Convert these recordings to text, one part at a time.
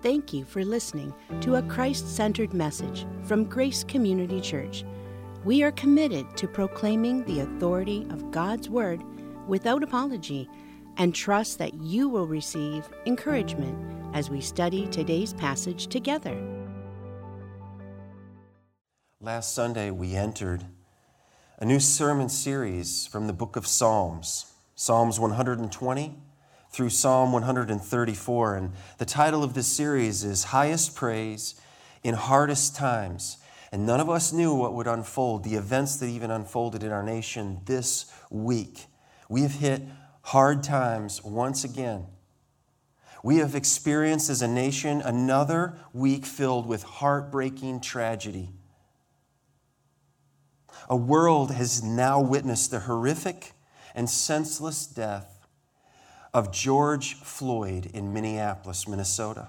Thank you for listening to a Christ centered message from Grace Community Church. We are committed to proclaiming the authority of God's Word without apology and trust that you will receive encouragement as we study today's passage together. Last Sunday, we entered a new sermon series from the book of Psalms, Psalms 120 through Psalm 134. And the title of this series is Highest Praise in Hardest Times. And none of us knew what would unfold, the events that even unfolded in our nation this week. We have hit hard times once again. We have experienced as a nation another week filled with heartbreaking tragedy. A world has now witnessed the horrific and senseless death of George Floyd in Minneapolis, Minnesota.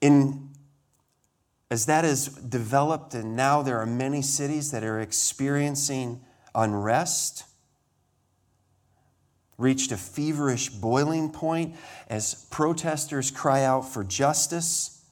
In, as that has developed, and now there are many cities that are experiencing unrest, reached a feverish boiling point as protesters cry out for justice.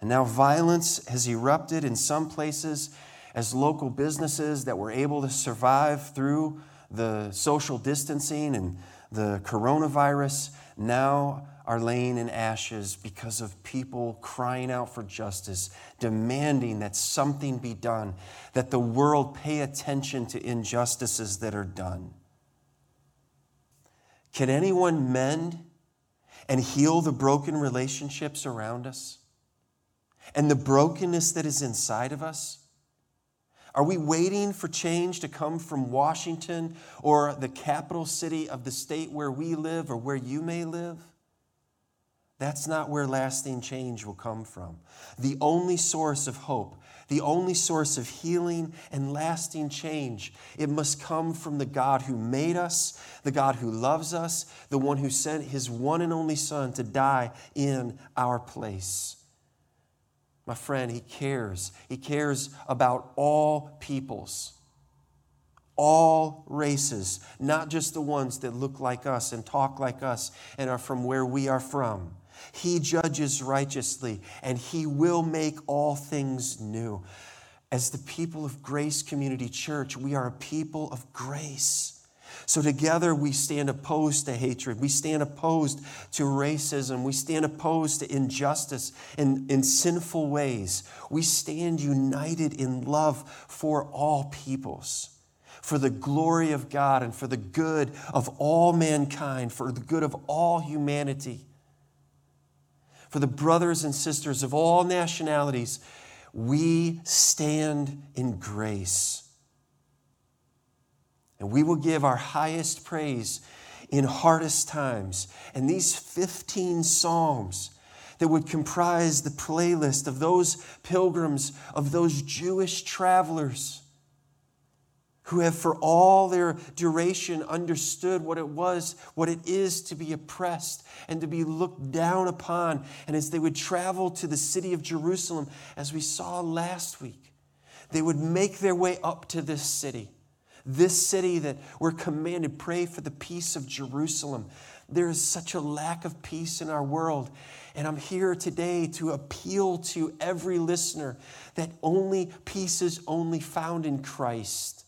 And now violence has erupted in some places as local businesses that were able to survive through the social distancing and the coronavirus now are laying in ashes because of people crying out for justice, demanding that something be done, that the world pay attention to injustices that are done. Can anyone mend and heal the broken relationships around us and the brokenness that is inside of us? Are we waiting for change to come from Washington or the capital city of the state where we live or where you may live? That's not where lasting change will come from. The only source of hope, the only source of healing and lasting change, it must come from the God who made us, the God who loves us, the one who sent his one and only Son to die in our place. My friend, he cares. He cares about all peoples, all races, not just the ones that look like us and talk like us and are from where we are from. He judges righteously and he will make all things new. As the people of Grace Community Church, we are a people of grace. So together we stand opposed to hatred. We stand opposed to racism. We stand opposed to injustice in, in sinful ways. We stand united in love for all peoples, for the glory of God and for the good of all mankind, for the good of all humanity. For the brothers and sisters of all nationalities, we stand in grace. And we will give our highest praise in hardest times. And these 15 Psalms that would comprise the playlist of those pilgrims, of those Jewish travelers who have for all their duration understood what it was, what it is to be oppressed and to be looked down upon. And as they would travel to the city of Jerusalem, as we saw last week, they would make their way up to this city this city that we're commanded, pray for the peace of Jerusalem. There is such a lack of peace in our world. And I'm here today to appeal to every listener that only peace is only found in Christ.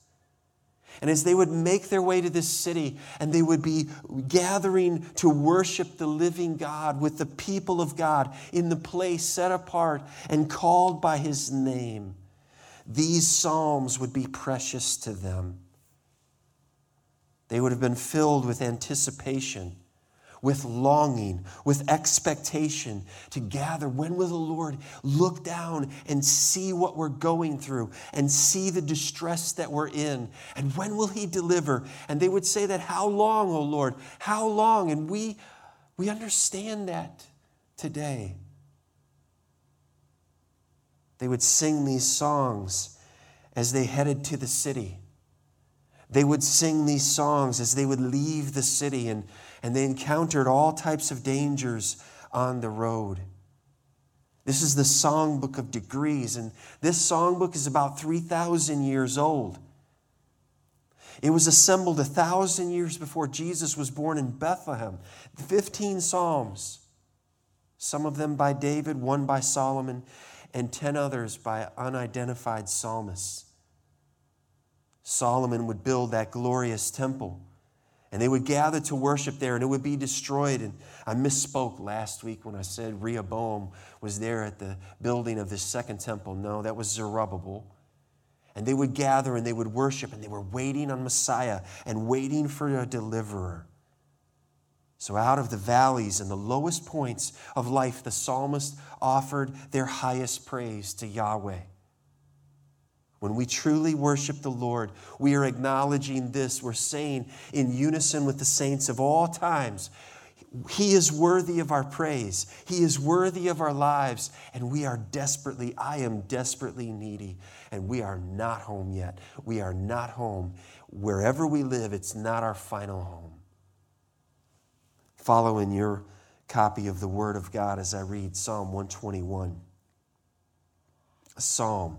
And as they would make their way to this city and they would be gathering to worship the living God with the people of God in the place set apart and called by his name, these Psalms would be precious to them. They would have been filled with anticipation, with longing, with expectation to gather. When will the Lord look down and see what we're going through and see the distress that we're in? And when will He deliver? And they would say that, How long, O Lord? How long? And we, we understand that today. They would sing these songs as they headed to the city. They would sing these songs as they would leave the city, and, and they encountered all types of dangers on the road. This is the songbook of degrees, and this songbook is about 3,000 years old. It was assembled a thousand years before Jesus was born in Bethlehem. 15 Psalms. some of them by David, one by Solomon, and 10 others by unidentified psalmists. Solomon would build that glorious temple, and they would gather to worship there, and it would be destroyed. And I misspoke last week when I said Rehoboam was there at the building of this second temple. No, that was Zerubbabel. And they would gather and they would worship, and they were waiting on Messiah and waiting for a deliverer. So, out of the valleys and the lowest points of life, the psalmist offered their highest praise to Yahweh. When we truly worship the Lord, we are acknowledging this. We're saying in unison with the saints of all times, He is worthy of our praise. He is worthy of our lives. And we are desperately, I am desperately needy. And we are not home yet. We are not home. Wherever we live, it's not our final home follow in your copy of the Word of God as I read Psalm 121. A psalm,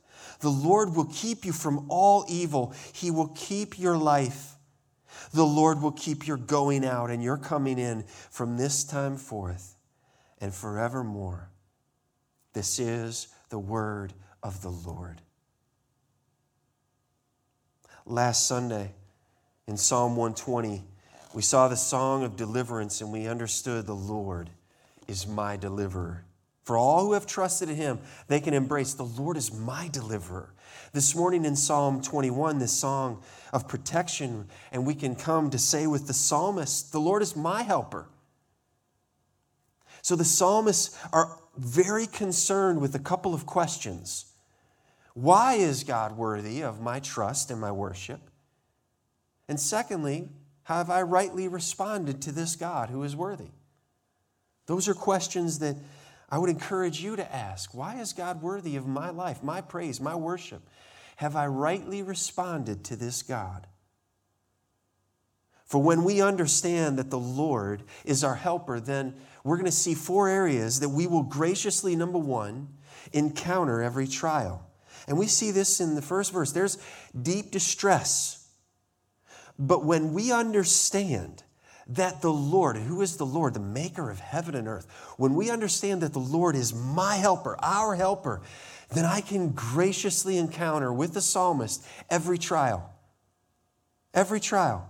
The Lord will keep you from all evil. He will keep your life. The Lord will keep your going out and your coming in from this time forth and forevermore. This is the word of the Lord. Last Sunday in Psalm 120, we saw the song of deliverance and we understood the Lord is my deliverer. For all who have trusted in him, they can embrace the Lord is my deliverer. This morning in Psalm 21, this song of protection, and we can come to say with the psalmist, The Lord is my helper. So the psalmists are very concerned with a couple of questions. Why is God worthy of my trust and my worship? And secondly, have I rightly responded to this God who is worthy? Those are questions that I would encourage you to ask. Why is God worthy of my life, my praise, my worship? Have I rightly responded to this God? For when we understand that the Lord is our helper, then we're going to see four areas that we will graciously, number one, encounter every trial. And we see this in the first verse. There's deep distress but when we understand that the Lord, who is the Lord, the maker of heaven and earth, when we understand that the Lord is my helper, our helper, then I can graciously encounter with the psalmist every trial. Every trial.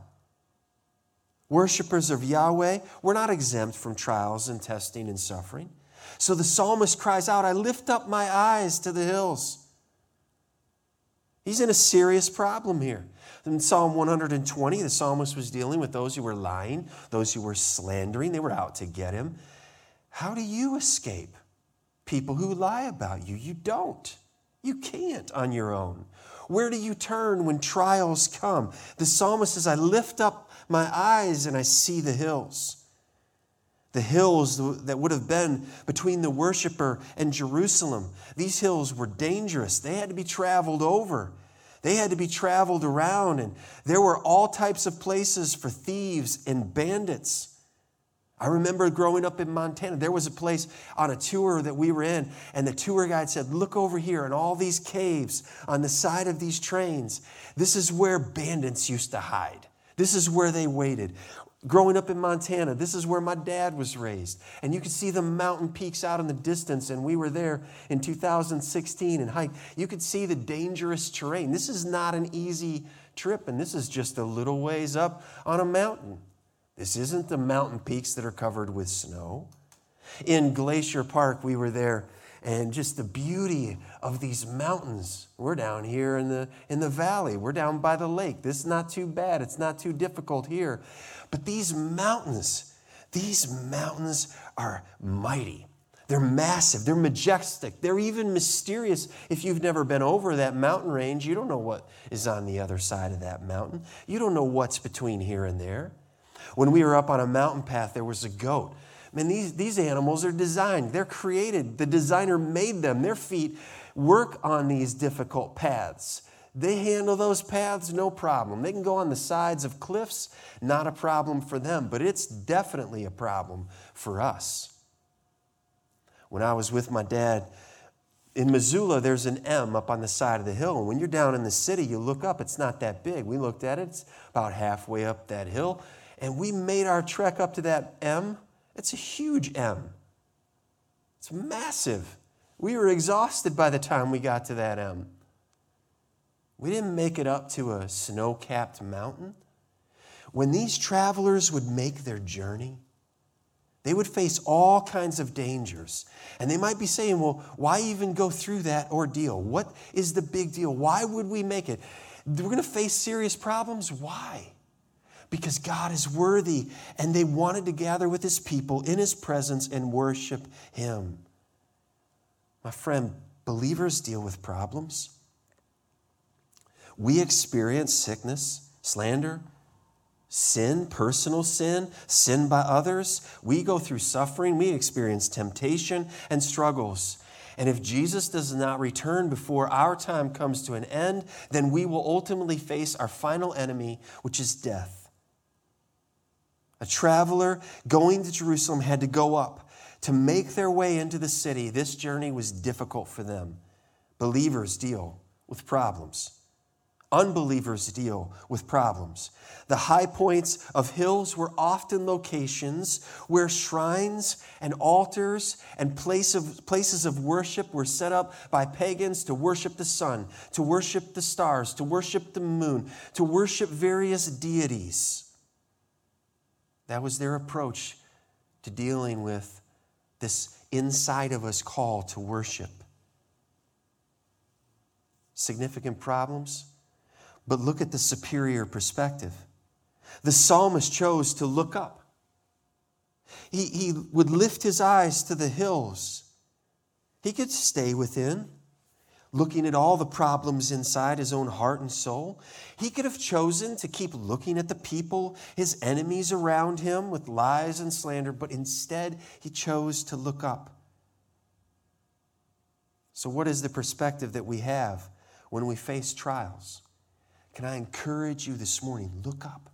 Worshippers of Yahweh, we're not exempt from trials and testing and suffering. So the psalmist cries out, I lift up my eyes to the hills. He's in a serious problem here. In Psalm 120, the psalmist was dealing with those who were lying, those who were slandering, they were out to get him. How do you escape people who lie about you? You don't. You can't on your own. Where do you turn when trials come? The psalmist says, I lift up my eyes and I see the hills. The hills that would have been between the worshiper and Jerusalem. These hills were dangerous. They had to be traveled over. They had to be traveled around, and there were all types of places for thieves and bandits. I remember growing up in Montana, there was a place on a tour that we were in, and the tour guide said, Look over here in all these caves on the side of these trains. This is where bandits used to hide. This is where they waited growing up in Montana, this is where my dad was raised. And you could see the mountain peaks out in the distance. And we were there in 2016 and hiked. You could see the dangerous terrain. This is not an easy trip, and this is just a little ways up on a mountain. This isn't the mountain peaks that are covered with snow. In Glacier Park, we were there and just the beauty of these mountains. We're down here in the, in the valley, we're down by the lake. This is not too bad, it's not too difficult here. But these mountains, these mountains are mighty. They're massive, they're majestic, they're even mysterious. If you've never been over that mountain range, you don't know what is on the other side of that mountain. You don't know what's between here and there. When we were up on a mountain path, there was a goat Man, these, these animals are designed, they're created. The designer made them. Their feet work on these difficult paths. They handle those paths no problem. They can go on the sides of cliffs, not a problem for them, but it's definitely a problem for us. When I was with my dad, in Missoula, there's an M up on the side of the hill. And when you're down in the city, you look up, it's not that big. We looked at it, it's about halfway up that hill. And we made our trek up to that M. It's a huge M, it's massive. We were exhausted by the time we got to that M. We didn't make it up to a snow capped mountain. When these travelers would make their journey, they would face all kinds of dangers. And they might be saying, well, why even go through that ordeal? What is the big deal? Why would we make it? We're going to face serious problems. Why? Because God is worthy, and they wanted to gather with His people in His presence and worship Him. My friend, believers deal with problems. We experience sickness, slander, sin, personal sin, sin by others. We go through suffering, we experience temptation and struggles. And if Jesus does not return before our time comes to an end, then we will ultimately face our final enemy, which is death. A traveler going to Jerusalem had to go up to make their way into the city. This journey was difficult for them. Believers deal with problems. Unbelievers deal with problems. The high points of hills were often locations where shrines and altars and place of, places of worship were set up by pagans to worship the sun, to worship the stars, to worship the moon, to worship various deities. That was their approach to dealing with this inside of us call to worship. Significant problems? But look at the superior perspective. The psalmist chose to look up. He, he would lift his eyes to the hills. He could stay within, looking at all the problems inside his own heart and soul. He could have chosen to keep looking at the people, his enemies around him, with lies and slander, but instead he chose to look up. So, what is the perspective that we have when we face trials? Can I encourage you this morning? Look up.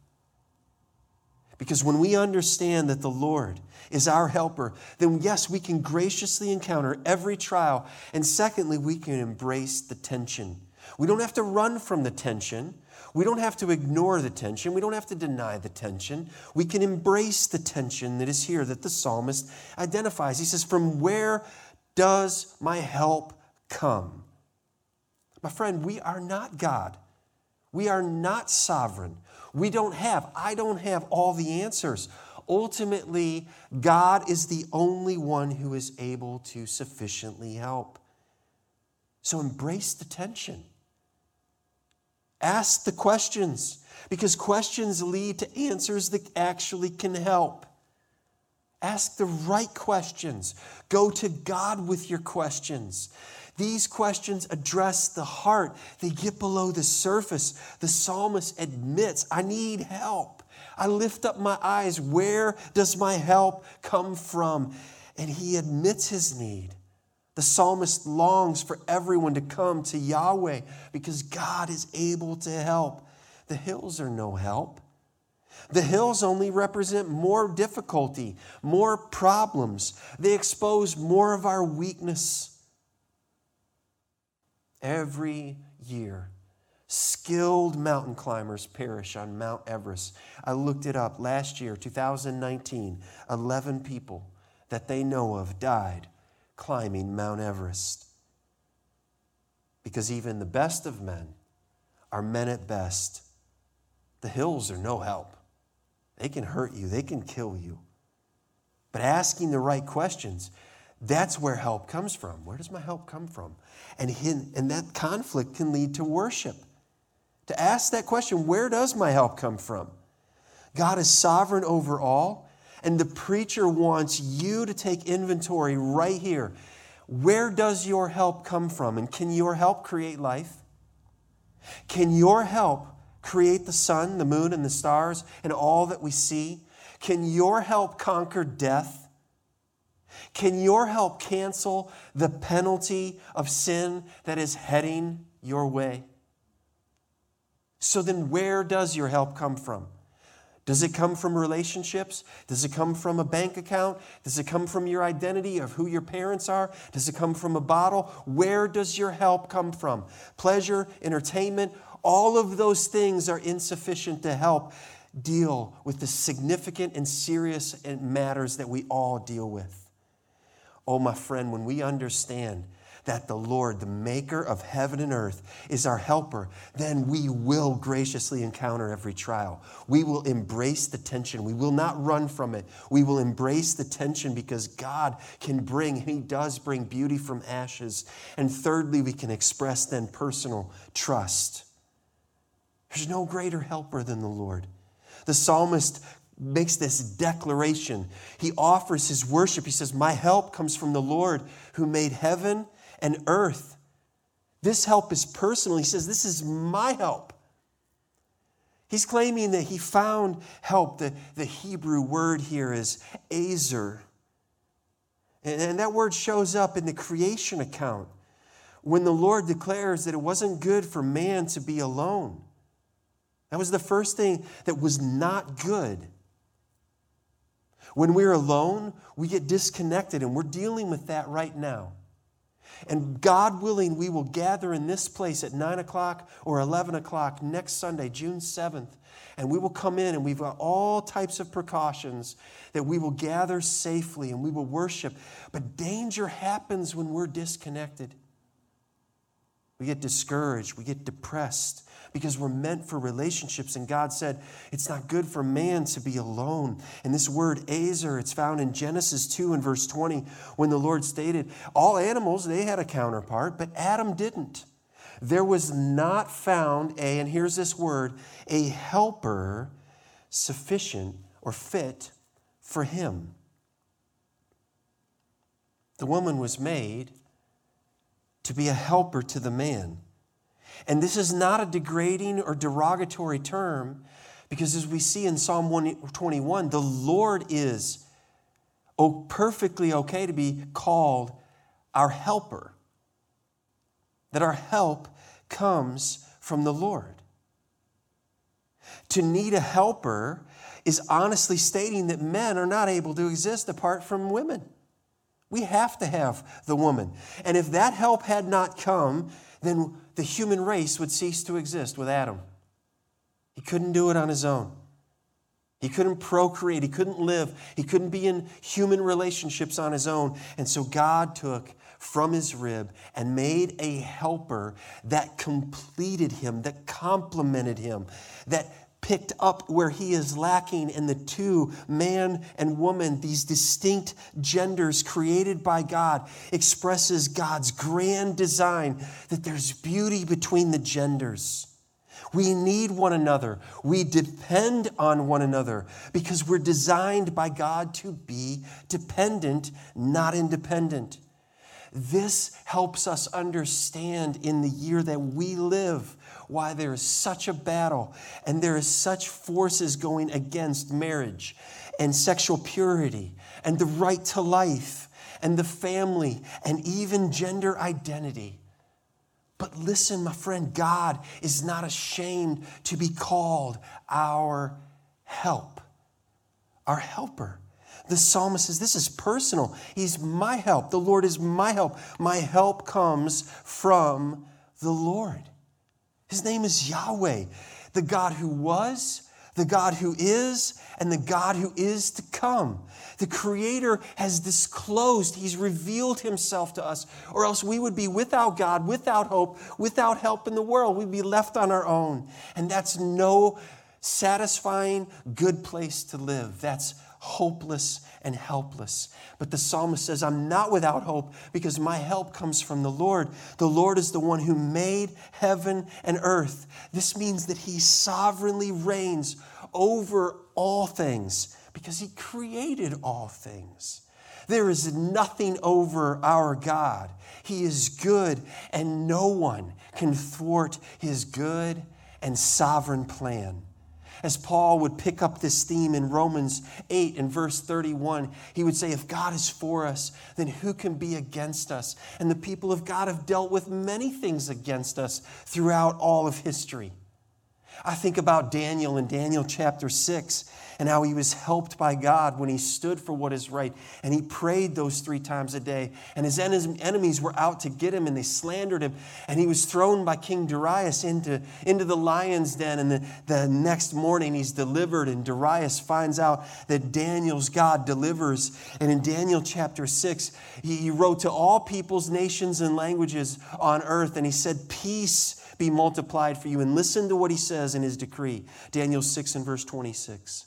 Because when we understand that the Lord is our helper, then yes, we can graciously encounter every trial. And secondly, we can embrace the tension. We don't have to run from the tension. We don't have to ignore the tension. We don't have to deny the tension. We can embrace the tension that is here that the psalmist identifies. He says, From where does my help come? My friend, we are not God. We are not sovereign. We don't have, I don't have all the answers. Ultimately, God is the only one who is able to sufficiently help. So embrace the tension. Ask the questions because questions lead to answers that actually can help. Ask the right questions. Go to God with your questions. These questions address the heart, they get below the surface. The psalmist admits, I need help. I lift up my eyes. Where does my help come from? And he admits his need. The psalmist longs for everyone to come to Yahweh because God is able to help. The hills are no help. The hills only represent more difficulty, more problems. They expose more of our weakness. Every year, skilled mountain climbers perish on Mount Everest. I looked it up last year, 2019, 11 people that they know of died climbing Mount Everest. Because even the best of men are men at best. The hills are no help. They can hurt you, they can kill you. But asking the right questions, that's where help comes from. Where does my help come from? And, and that conflict can lead to worship. To ask that question, where does my help come from? God is sovereign over all, and the preacher wants you to take inventory right here. Where does your help come from? And can your help create life? Can your help create the sun, the moon, and the stars, and all that we see? Can your help conquer death? Can your help cancel the penalty of sin that is heading your way? So then, where does your help come from? Does it come from relationships? Does it come from a bank account? Does it come from your identity of who your parents are? Does it come from a bottle? Where does your help come from? Pleasure, entertainment, all of those things are insufficient to help deal with the significant and serious matters that we all deal with. Oh, my friend, when we understand that the Lord, the maker of heaven and earth, is our helper, then we will graciously encounter every trial. We will embrace the tension. We will not run from it. We will embrace the tension because God can bring, and He does bring beauty from ashes. And thirdly, we can express then personal trust. There's no greater helper than the Lord. The psalmist makes this declaration. He offers his worship. He says, My help comes from the Lord who made heaven and earth. This help is personal. He says, This is my help. He's claiming that he found help. The, the Hebrew word here is azer. And, and that word shows up in the creation account when the Lord declares that it wasn't good for man to be alone. That was the first thing that was not good. When we're alone, we get disconnected, and we're dealing with that right now. And God willing, we will gather in this place at 9 o'clock or 11 o'clock next Sunday, June 7th. And we will come in and we've got all types of precautions that we will gather safely and we will worship. But danger happens when we're disconnected. We get discouraged, we get depressed, because we're meant for relationships. And God said, it's not good for man to be alone. And this word azer, it's found in Genesis 2 and verse 20, when the Lord stated, all animals, they had a counterpart, but Adam didn't. There was not found a, and here's this word, a helper sufficient or fit for him. The woman was made to be a helper to the man. And this is not a degrading or derogatory term because, as we see in Psalm 121, the Lord is oh, perfectly okay to be called our helper. That our help comes from the Lord. To need a helper is honestly stating that men are not able to exist apart from women. We have to have the woman. And if that help had not come, then the human race would cease to exist with Adam. He couldn't do it on his own. He couldn't procreate. He couldn't live. He couldn't be in human relationships on his own. And so God took from his rib and made a helper that completed him, that complemented him, that picked up where he is lacking in the two, man and woman, these distinct genders created by God, expresses God's grand design that there's beauty between the genders. We need one another. We depend on one another because we're designed by God to be dependent, not independent. This helps us understand in the year that we live why there is such a battle and there is such forces going against marriage and sexual purity and the right to life and the family and even gender identity. But listen, my friend, God is not ashamed to be called our help, our helper. The psalmist says, This is personal. He's my help. The Lord is my help. My help comes from the Lord. His name is Yahweh, the God who was, the God who is, and the God who is to come. The Creator has disclosed, He's revealed Himself to us, or else we would be without God, without hope, without help in the world. We'd be left on our own. And that's no satisfying, good place to live. That's hopeless and helpless. But the psalmist says, I'm not without hope because my help comes from the Lord. The Lord is the one who made heaven and earth. This means that he sovereignly reigns over all things because he created all things. There is nothing over our God. He is good, and no one can thwart his good and sovereign plan. As Paul would pick up this theme in Romans 8 and verse 31, he would say, If God is for us, then who can be against us? And the people of God have dealt with many things against us throughout all of history. I think about Daniel in Daniel chapter 6 and how he was helped by God when he stood for what is right. And he prayed those three times a day. And his enemies were out to get him and they slandered him. And he was thrown by King Darius into, into the lion's den. And the, the next morning he's delivered. And Darius finds out that Daniel's God delivers. And in Daniel chapter 6, he, he wrote to all peoples, nations, and languages on earth. And he said, Peace be multiplied for you. And listen to what he says in his decree Daniel 6 and verse 26.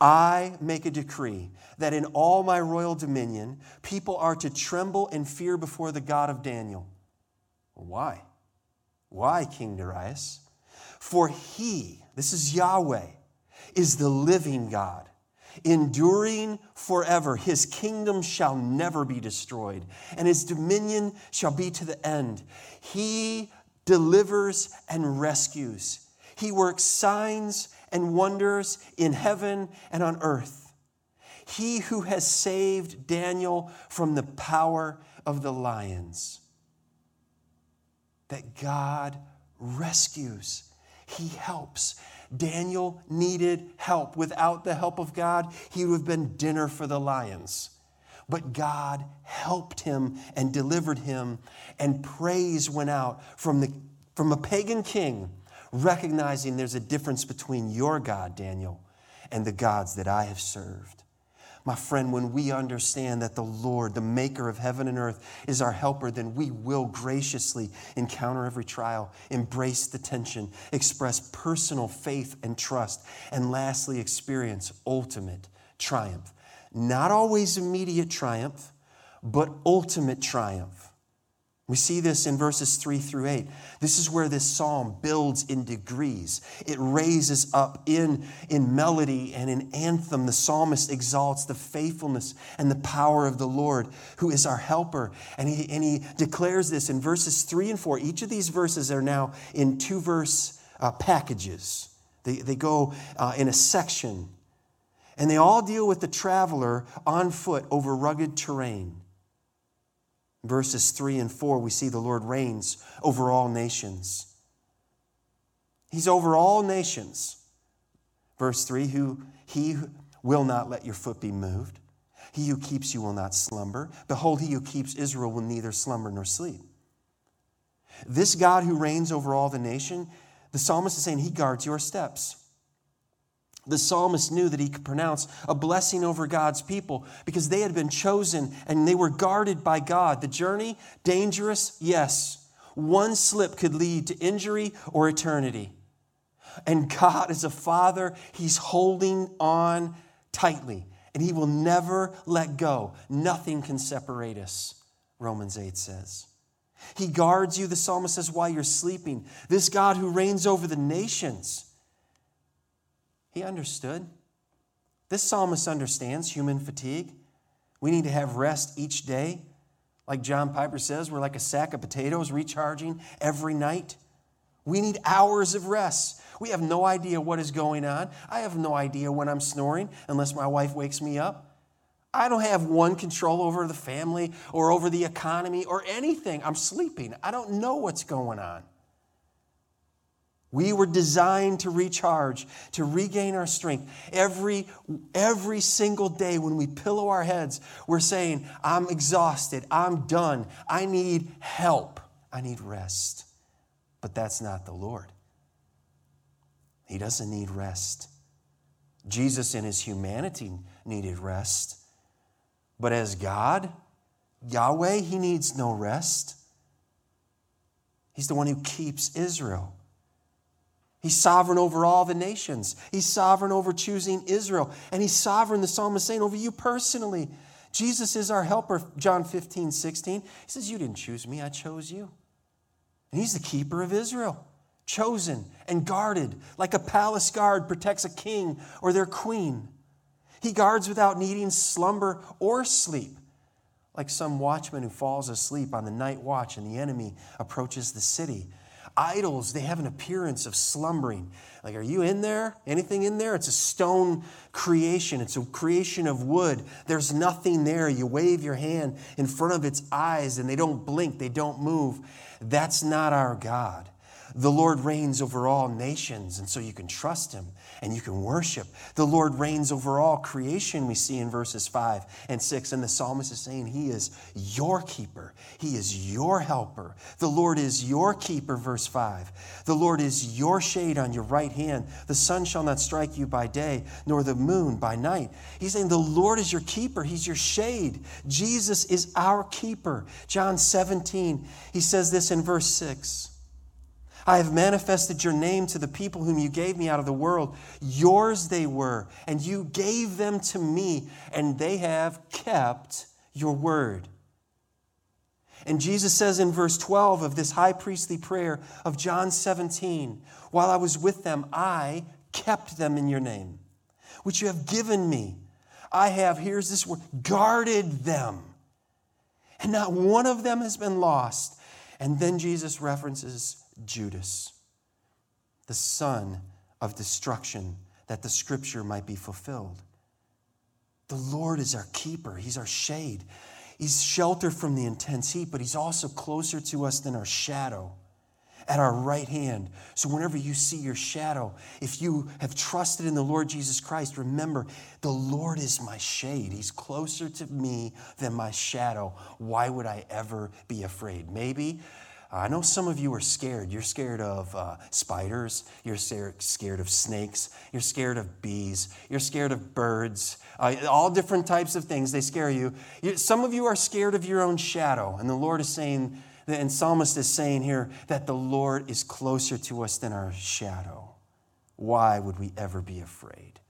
I make a decree that in all my royal dominion, people are to tremble and fear before the God of Daniel. Why? Why, King Darius? For he, this is Yahweh, is the living God, enduring forever. His kingdom shall never be destroyed, and his dominion shall be to the end. He delivers and rescues. He works signs and wonders in heaven and on earth. He who has saved Daniel from the power of the lions. That God rescues, He helps. Daniel needed help. Without the help of God, he would have been dinner for the lions. But God helped him and delivered him, and praise went out from, the, from a pagan king, recognizing there's a difference between your God, Daniel, and the gods that I have served. My friend, when we understand that the Lord, the maker of heaven and earth, is our helper, then we will graciously encounter every trial, embrace the tension, express personal faith and trust, and lastly, experience ultimate triumph. Not always immediate triumph, but ultimate triumph. We see this in verses 3 through 8. This is where this psalm builds in degrees. It raises up in, in melody and in anthem. The psalmist exalts the faithfulness and the power of the Lord, who is our helper. And he, and he declares this in verses 3 and 4. Each of these verses are now in two verse uh, packages, they, they go uh, in a section. And they all deal with the traveler on foot over rugged terrain. Verses 3 and 4, we see the Lord reigns over all nations. He's over all nations. Verse 3 who he will not let your foot be moved. He who keeps you will not slumber. Behold, he who keeps Israel will neither slumber nor sleep. This God who reigns over all the nation, the psalmist is saying he guards your steps. The psalmist knew that he could pronounce a blessing over God's people because they had been chosen and they were guarded by God. The journey, dangerous, yes. One slip could lead to injury or eternity. And God, as a father, he's holding on tightly and he will never let go. Nothing can separate us, Romans 8 says. He guards you, the psalmist says, while you're sleeping. This God who reigns over the nations. He understood. This psalmist understands human fatigue. We need to have rest each day. Like John Piper says, we're like a sack of potatoes recharging every night. We need hours of rest. We have no idea what is going on. I have no idea when I'm snoring unless my wife wakes me up. I don't have one control over the family or over the economy or anything. I'm sleeping. I don't know what's going on. We were designed to recharge, to regain our strength. Every, every single day when we pillow our heads, we're saying, I'm exhausted, I'm done, I need help, I need rest. But that's not the Lord. He doesn't need rest. Jesus, in his humanity, needed rest. But as God, Yahweh, he needs no rest. He's the one who keeps Israel. He's sovereign over all the nations. He's sovereign over choosing Israel. And he's sovereign, the psalmist is saying, over you personally. Jesus is our helper, John 15, 16. He says, You didn't choose me, I chose you. And he's the keeper of Israel, chosen and guarded, like a palace guard protects a king or their queen. He guards without needing slumber or sleep, like some watchman who falls asleep on the night watch and the enemy approaches the city. Idols, they have an appearance of slumbering. Like, are you in there? Anything in there? It's a stone creation, it's a creation of wood. There's nothing there. You wave your hand in front of its eyes and they don't blink, they don't move. That's not our God. The Lord reigns over all nations, and so you can trust him and you can worship. The Lord reigns over all creation, we see in verses 5 and 6. And the psalmist is saying, He is your keeper, He is your helper. The Lord is your keeper, verse 5. The Lord is your shade on your right hand. The sun shall not strike you by day, nor the moon by night. He's saying, The Lord is your keeper, He's your shade. Jesus is our keeper. John 17, he says this in verse 6. I have manifested your name to the people whom you gave me out of the world. Yours they were, and you gave them to me, and they have kept your word. And Jesus says in verse 12 of this high priestly prayer of John 17, While I was with them, I kept them in your name, which you have given me. I have, here's this word, guarded them. And not one of them has been lost. And then Jesus references Judas, the son of destruction, that the scripture might be fulfilled. The Lord is our keeper, He's our shade. He's shelter from the intense heat, but He's also closer to us than our shadow at our right hand. So, whenever you see your shadow, if you have trusted in the Lord Jesus Christ, remember the Lord is my shade. He's closer to me than my shadow. Why would I ever be afraid? Maybe I know some of you are scared. You're scared of uh, spiders. You're scared of snakes. You're scared of bees. You're scared of birds. Uh, all different types of things, they scare you. you. Some of you are scared of your own shadow. And the Lord is saying, and Psalmist is saying here, that the Lord is closer to us than our shadow. Why would we ever be afraid?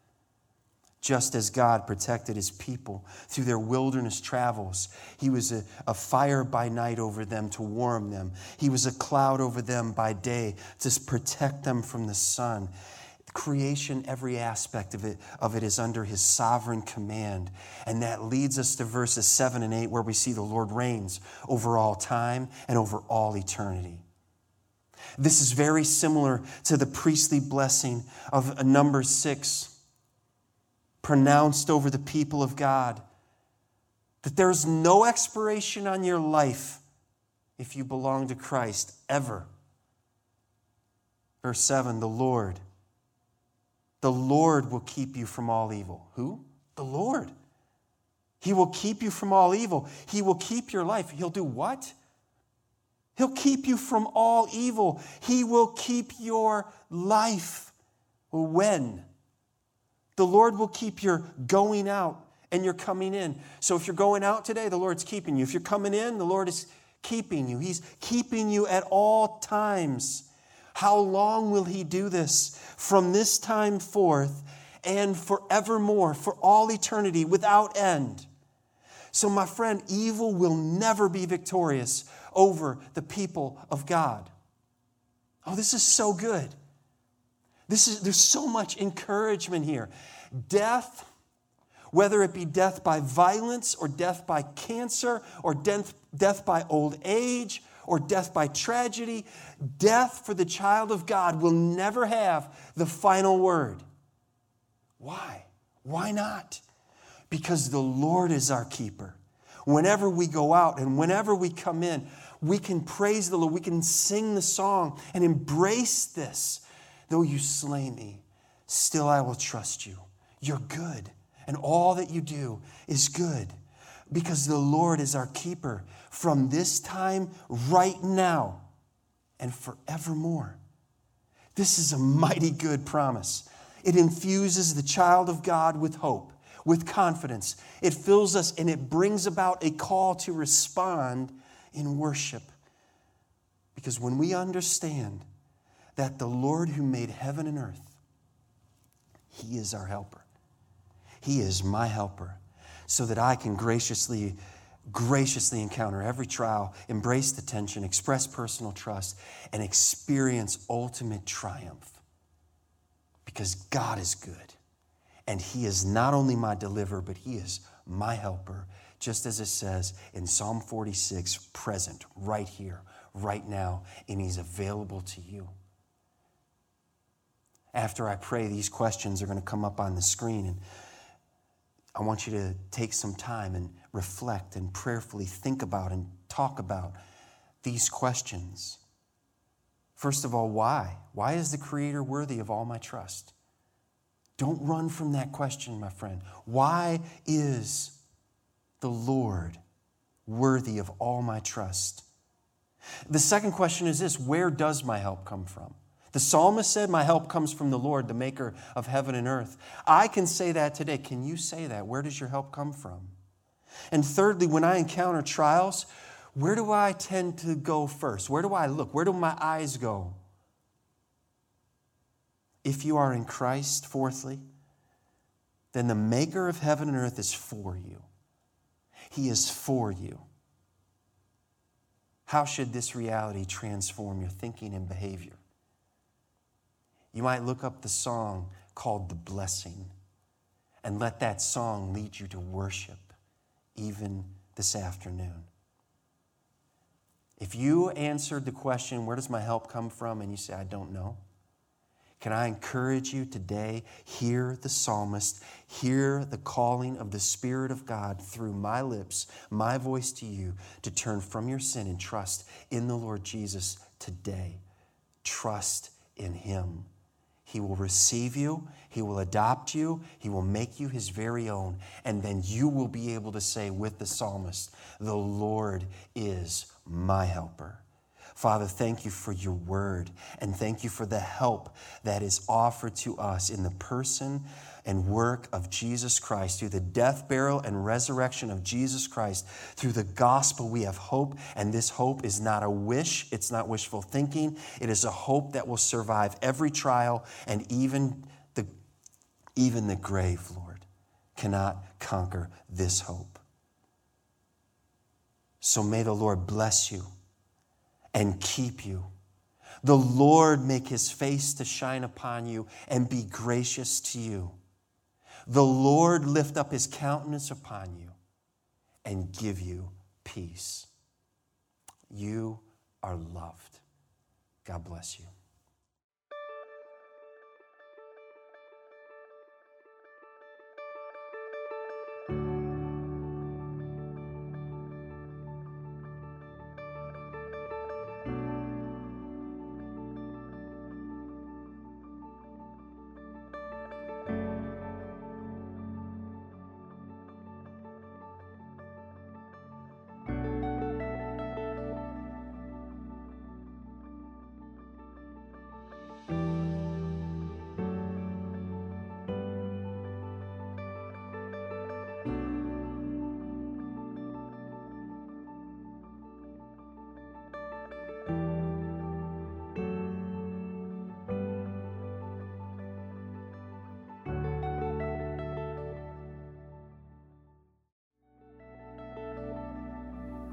Just as God protected his people through their wilderness travels. He was a, a, fire by night over them to warm them, he was a cloud over them by day to protect them from the sun. Creation, every aspect of it, of it is under his sovereign command. And that leads us to verses 7 and 8, where we see the Lord reigns over all time and over all eternity. This is very similar to the priestly blessing of uh, number 6 pronounced over the people of God that there is no expiration on your life if you belong to Christ ever. Verse 7 the Lord. The Lord will keep you from all evil. Who? The Lord. He will keep you from all evil. He will keep your life. He'll do what? He'll keep you from all evil. He will keep your life. When? The Lord will keep your going out and your coming in. So if you're going out today, the Lord's keeping you. If you're coming in, the Lord is keeping you. He's keeping you at all times. How long will He do this? From this time forth and forevermore, for all eternity, without end. So, my friend, evil will never be victorious over the people of God. Oh, this is so good. This is, there's so much encouragement here. Death, whether it be death by violence or death by cancer or death, death by old age or death by tragedy, death for the child of God will never have the final word. Why? Why not? Because the Lord is our keeper. Whenever we go out and whenever we come in, we can praise the Lord. We can sing the song and embrace this Though you slay me, still I will trust you. You're good, and all that you do is good because the Lord is our keeper from this time right now and forevermore. This is a mighty good promise. It infuses the child of God with hope, with confidence. It fills us and it brings about a call to respond in worship. Because when we understand that the Lord who made heaven and earth, He is our helper. He is my helper, so that I can graciously, graciously encounter every trial, embrace the tension, express personal trust, and experience ultimate triumph. Because God is good, and He is not only my deliverer, but He is my helper, just as it says in Psalm 46 present, right here, right now, and He's available to you. After I pray, these questions are going to come up on the screen, and I want you to take some time and reflect and prayerfully think about and talk about these questions. First of all, why? Why is the Creator worthy of all my trust? Don't run from that question, my friend. Why is the Lord worthy of all my trust? The second question is this Where does my help come from? The psalmist said, My help comes from the Lord, the maker of heaven and earth. I can say that today. Can you say that? Where does your help come from? And thirdly, when I encounter trials, where do I tend to go first? Where do I look? Where do my eyes go? If you are in Christ, fourthly, then the maker of heaven and earth is for you. He is for you. How should this reality transform your thinking and behavior? You might look up the song called The Blessing and let that song lead you to worship even this afternoon. If you answered the question, Where does my help come from? and you say, I don't know, can I encourage you today? Hear the psalmist, hear the calling of the Spirit of God through my lips, my voice to you, to turn from your sin and trust in the Lord Jesus today. Trust in Him. He will receive you, He will adopt you, He will make you His very own, and then you will be able to say with the psalmist, The Lord is my helper. Father, thank you for your word, and thank you for the help that is offered to us in the person and work of Jesus Christ. Through the death, burial, and resurrection of Jesus Christ, through the gospel, we have hope, and this hope is not a wish, it's not wishful thinking. It is a hope that will survive every trial and even the, even the grave, Lord, cannot conquer this hope. So may the Lord bless you and keep you. The Lord make his face to shine upon you and be gracious to you. The Lord lift up his countenance upon you and give you peace. You are loved. God bless you.